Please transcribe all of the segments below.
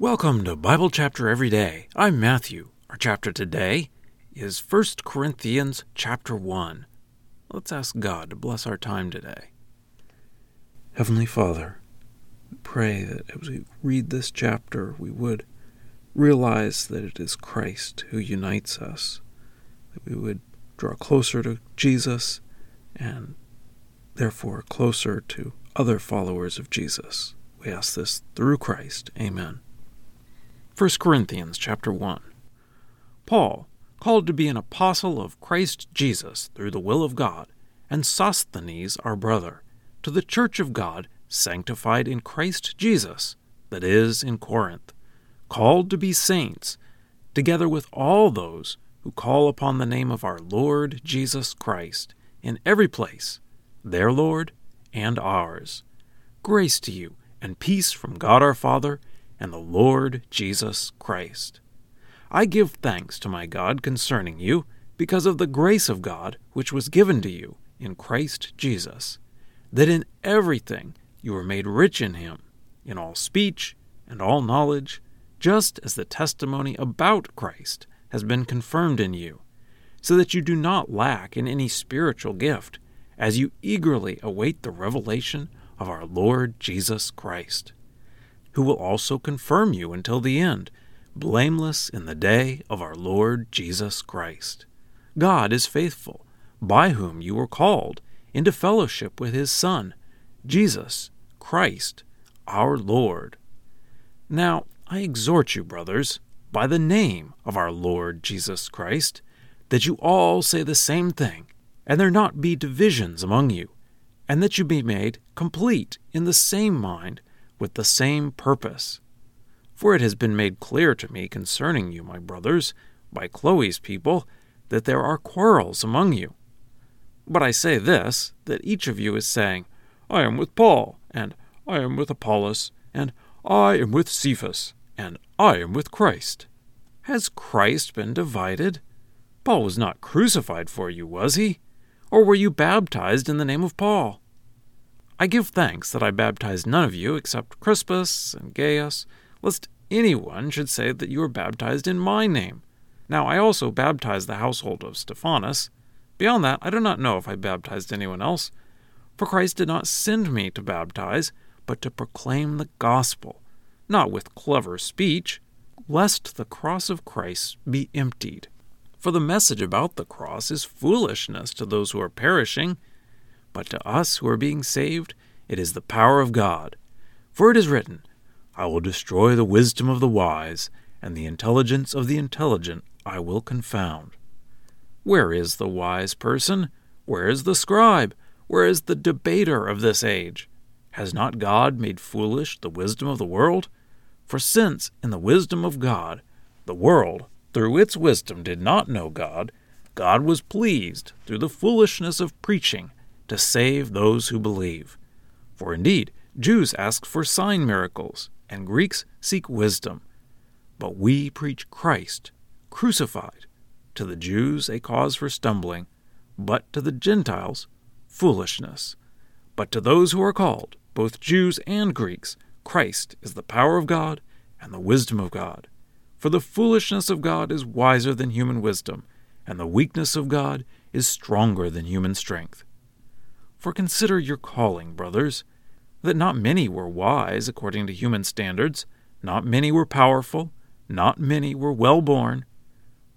Welcome to Bible Chapter Every Day. I'm Matthew. Our chapter today is 1 Corinthians chapter 1. Let's ask God to bless our time today. Heavenly Father, we pray that as we read this chapter, we would realize that it is Christ who unites us, that we would draw closer to Jesus and therefore closer to other followers of Jesus. We ask this through Christ. Amen. 1 Corinthians chapter 1. Paul, called to be an apostle of Christ Jesus through the will of God, and Sosthenes our brother, to the church of God sanctified in Christ Jesus, that is, in Corinth, called to be saints, together with all those who call upon the name of our Lord Jesus Christ, in every place, their Lord and ours. Grace to you, and peace from God our Father and the Lord Jesus Christ. I give thanks to my God concerning you, because of the grace of God which was given to you in Christ Jesus, that in everything you were made rich in him, in all speech and all knowledge, just as the testimony about Christ has been confirmed in you, so that you do not lack in any spiritual gift, as you eagerly await the revelation of our Lord Jesus Christ who will also confirm you until the end, blameless in the day of our Lord Jesus Christ. God is faithful, by whom you were called into fellowship with his Son, Jesus Christ, our Lord. Now I exhort you, brothers, by the name of our Lord Jesus Christ, that you all say the same thing, and there not be divisions among you, and that you be made complete in the same mind with the same purpose. For it has been made clear to me concerning you, my brothers, by Chloe's people, that there are quarrels among you. But I say this, that each of you is saying, I am with Paul, and I am with Apollos, and I am with Cephas, and I am with Christ. Has Christ been divided? Paul was not crucified for you, was he? Or were you baptized in the name of Paul? I give thanks that I baptized none of you except Crispus and Gaius, lest anyone should say that you were baptized in my name. Now I also baptized the household of Stephanas. Beyond that, I do not know if I baptized anyone else. For Christ did not send me to baptize, but to proclaim the gospel, not with clever speech, lest the cross of Christ be emptied. For the message about the cross is foolishness to those who are perishing but to us who are being saved, it is the power of God. For it is written, I will destroy the wisdom of the wise, and the intelligence of the intelligent I will confound. Where is the wise person? Where is the scribe? Where is the debater of this age? Has not God made foolish the wisdom of the world? For since, in the wisdom of God, the world, through its wisdom, did not know God, God was pleased, through the foolishness of preaching, to save those who believe. For indeed, Jews ask for sign miracles, and Greeks seek wisdom. But we preach Christ, crucified, to the Jews a cause for stumbling, but to the Gentiles foolishness. But to those who are called, both Jews and Greeks, Christ is the power of God and the wisdom of God. For the foolishness of God is wiser than human wisdom, and the weakness of God is stronger than human strength. For consider your calling, brothers, that not many were wise according to human standards, not many were powerful, not many were well born,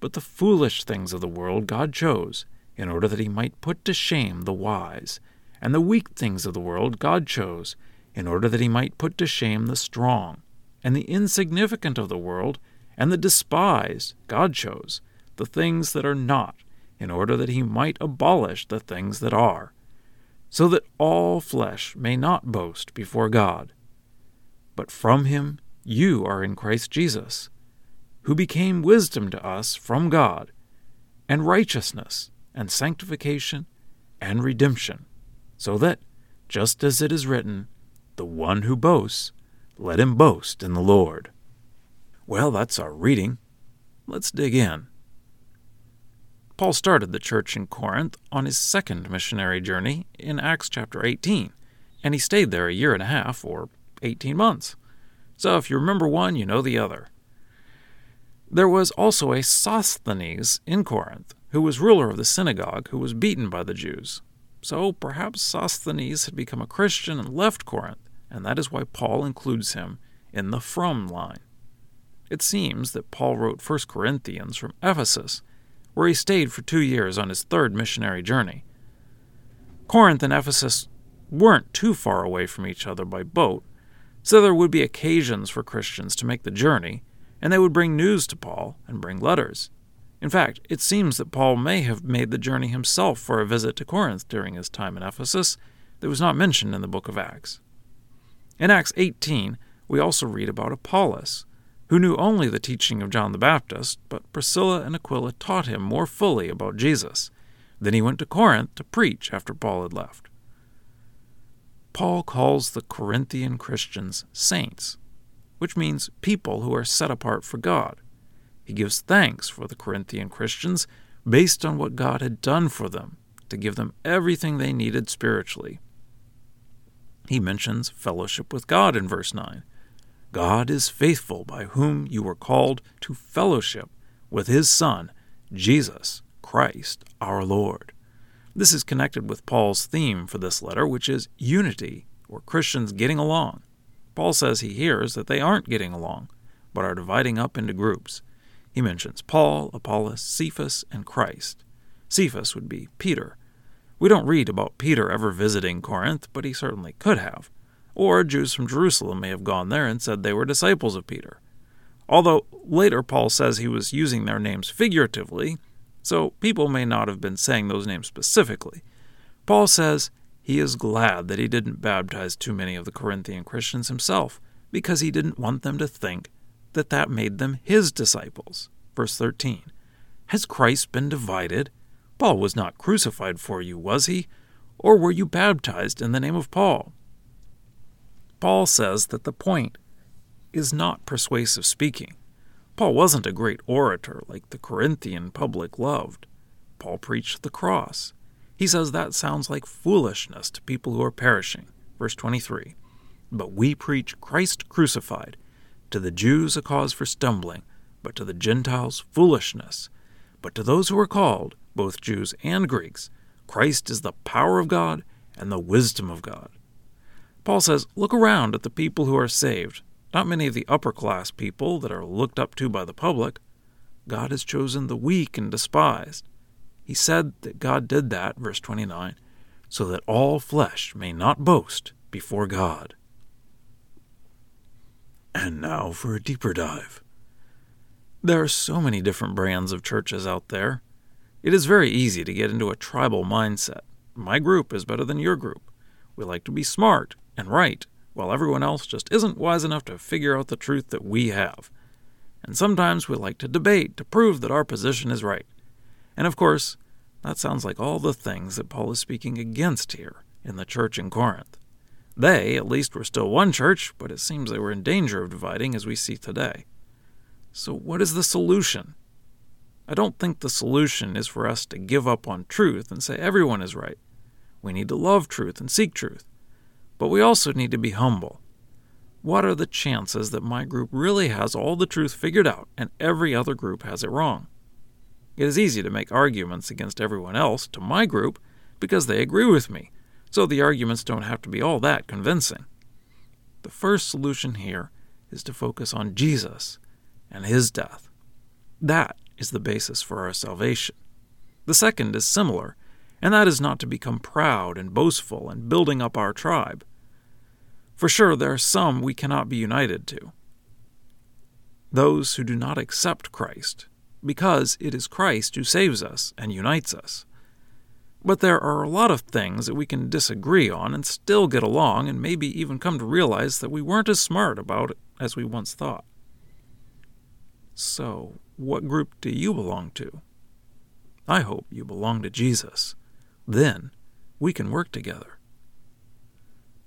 but the foolish things of the world God chose, in order that he might put to shame the wise, and the weak things of the world God chose, in order that he might put to shame the strong, and the insignificant of the world, and the despised God chose, the things that are not, in order that he might abolish the things that are so that all flesh may not boast before God. But from him you are in Christ Jesus, who became wisdom to us from God, and righteousness, and sanctification, and redemption, so that, just as it is written, the one who boasts, let him boast in the Lord. Well, that's our reading. Let's dig in. Paul started the church in Corinth on his second missionary journey in Acts chapter 18, and he stayed there a year and a half, or 18 months. So if you remember one, you know the other. There was also a Sosthenes in Corinth, who was ruler of the synagogue, who was beaten by the Jews. So perhaps Sosthenes had become a Christian and left Corinth, and that is why Paul includes him in the from line. It seems that Paul wrote 1 Corinthians from Ephesus, where he stayed for two years on his third missionary journey. Corinth and Ephesus weren't too far away from each other by boat, so there would be occasions for Christians to make the journey, and they would bring news to Paul and bring letters. In fact, it seems that Paul may have made the journey himself for a visit to Corinth during his time in Ephesus that was not mentioned in the book of Acts. In Acts 18, we also read about Apollos, who knew only the teaching of John the Baptist, but Priscilla and Aquila taught him more fully about Jesus. Then he went to Corinth to preach after Paul had left. Paul calls the Corinthian Christians saints, which means people who are set apart for God. He gives thanks for the Corinthian Christians based on what God had done for them to give them everything they needed spiritually. He mentions fellowship with God in verse 9. God is faithful by whom you were called to fellowship with his Son, Jesus Christ our Lord. This is connected with Paul's theme for this letter, which is unity, or Christians getting along. Paul says he hears that they aren't getting along, but are dividing up into groups. He mentions Paul, Apollos, Cephas, and Christ. Cephas would be Peter. We don't read about Peter ever visiting Corinth, but he certainly could have. Or Jews from Jerusalem may have gone there and said they were disciples of Peter. Although later Paul says he was using their names figuratively, so people may not have been saying those names specifically. Paul says he is glad that he didn't baptize too many of the Corinthian Christians himself, because he didn't want them to think that that made them his disciples. Verse 13 Has Christ been divided? Paul was not crucified for you, was he? Or were you baptized in the name of Paul? Paul says that the point is not persuasive speaking. Paul wasn't a great orator like the Corinthian public loved. Paul preached the cross. He says that sounds like foolishness to people who are perishing. Verse 23 But we preach Christ crucified to the Jews, a cause for stumbling, but to the Gentiles, foolishness. But to those who are called, both Jews and Greeks, Christ is the power of God and the wisdom of God. Paul says, Look around at the people who are saved, not many of the upper class people that are looked up to by the public. God has chosen the weak and despised. He said that God did that, verse 29, so that all flesh may not boast before God. And now for a deeper dive. There are so many different brands of churches out there. It is very easy to get into a tribal mindset. My group is better than your group. We like to be smart and right, while everyone else just isn't wise enough to figure out the truth that we have. And sometimes we like to debate to prove that our position is right. And of course, that sounds like all the things that Paul is speaking against here in the church in Corinth. They, at least, were still one church, but it seems they were in danger of dividing as we see today. So, what is the solution? I don't think the solution is for us to give up on truth and say everyone is right. We need to love truth and seek truth. But we also need to be humble. What are the chances that my group really has all the truth figured out and every other group has it wrong? It is easy to make arguments against everyone else to my group because they agree with me so the arguments don't have to be all that convincing. The first solution here is to focus on Jesus and his death. That is the basis for our salvation. The second is similar, and that is not to become proud and boastful and building up our tribe. For sure, there are some we cannot be united to. Those who do not accept Christ, because it is Christ who saves us and unites us. But there are a lot of things that we can disagree on and still get along and maybe even come to realize that we weren't as smart about it as we once thought. So, what group do you belong to? I hope you belong to Jesus. Then we can work together.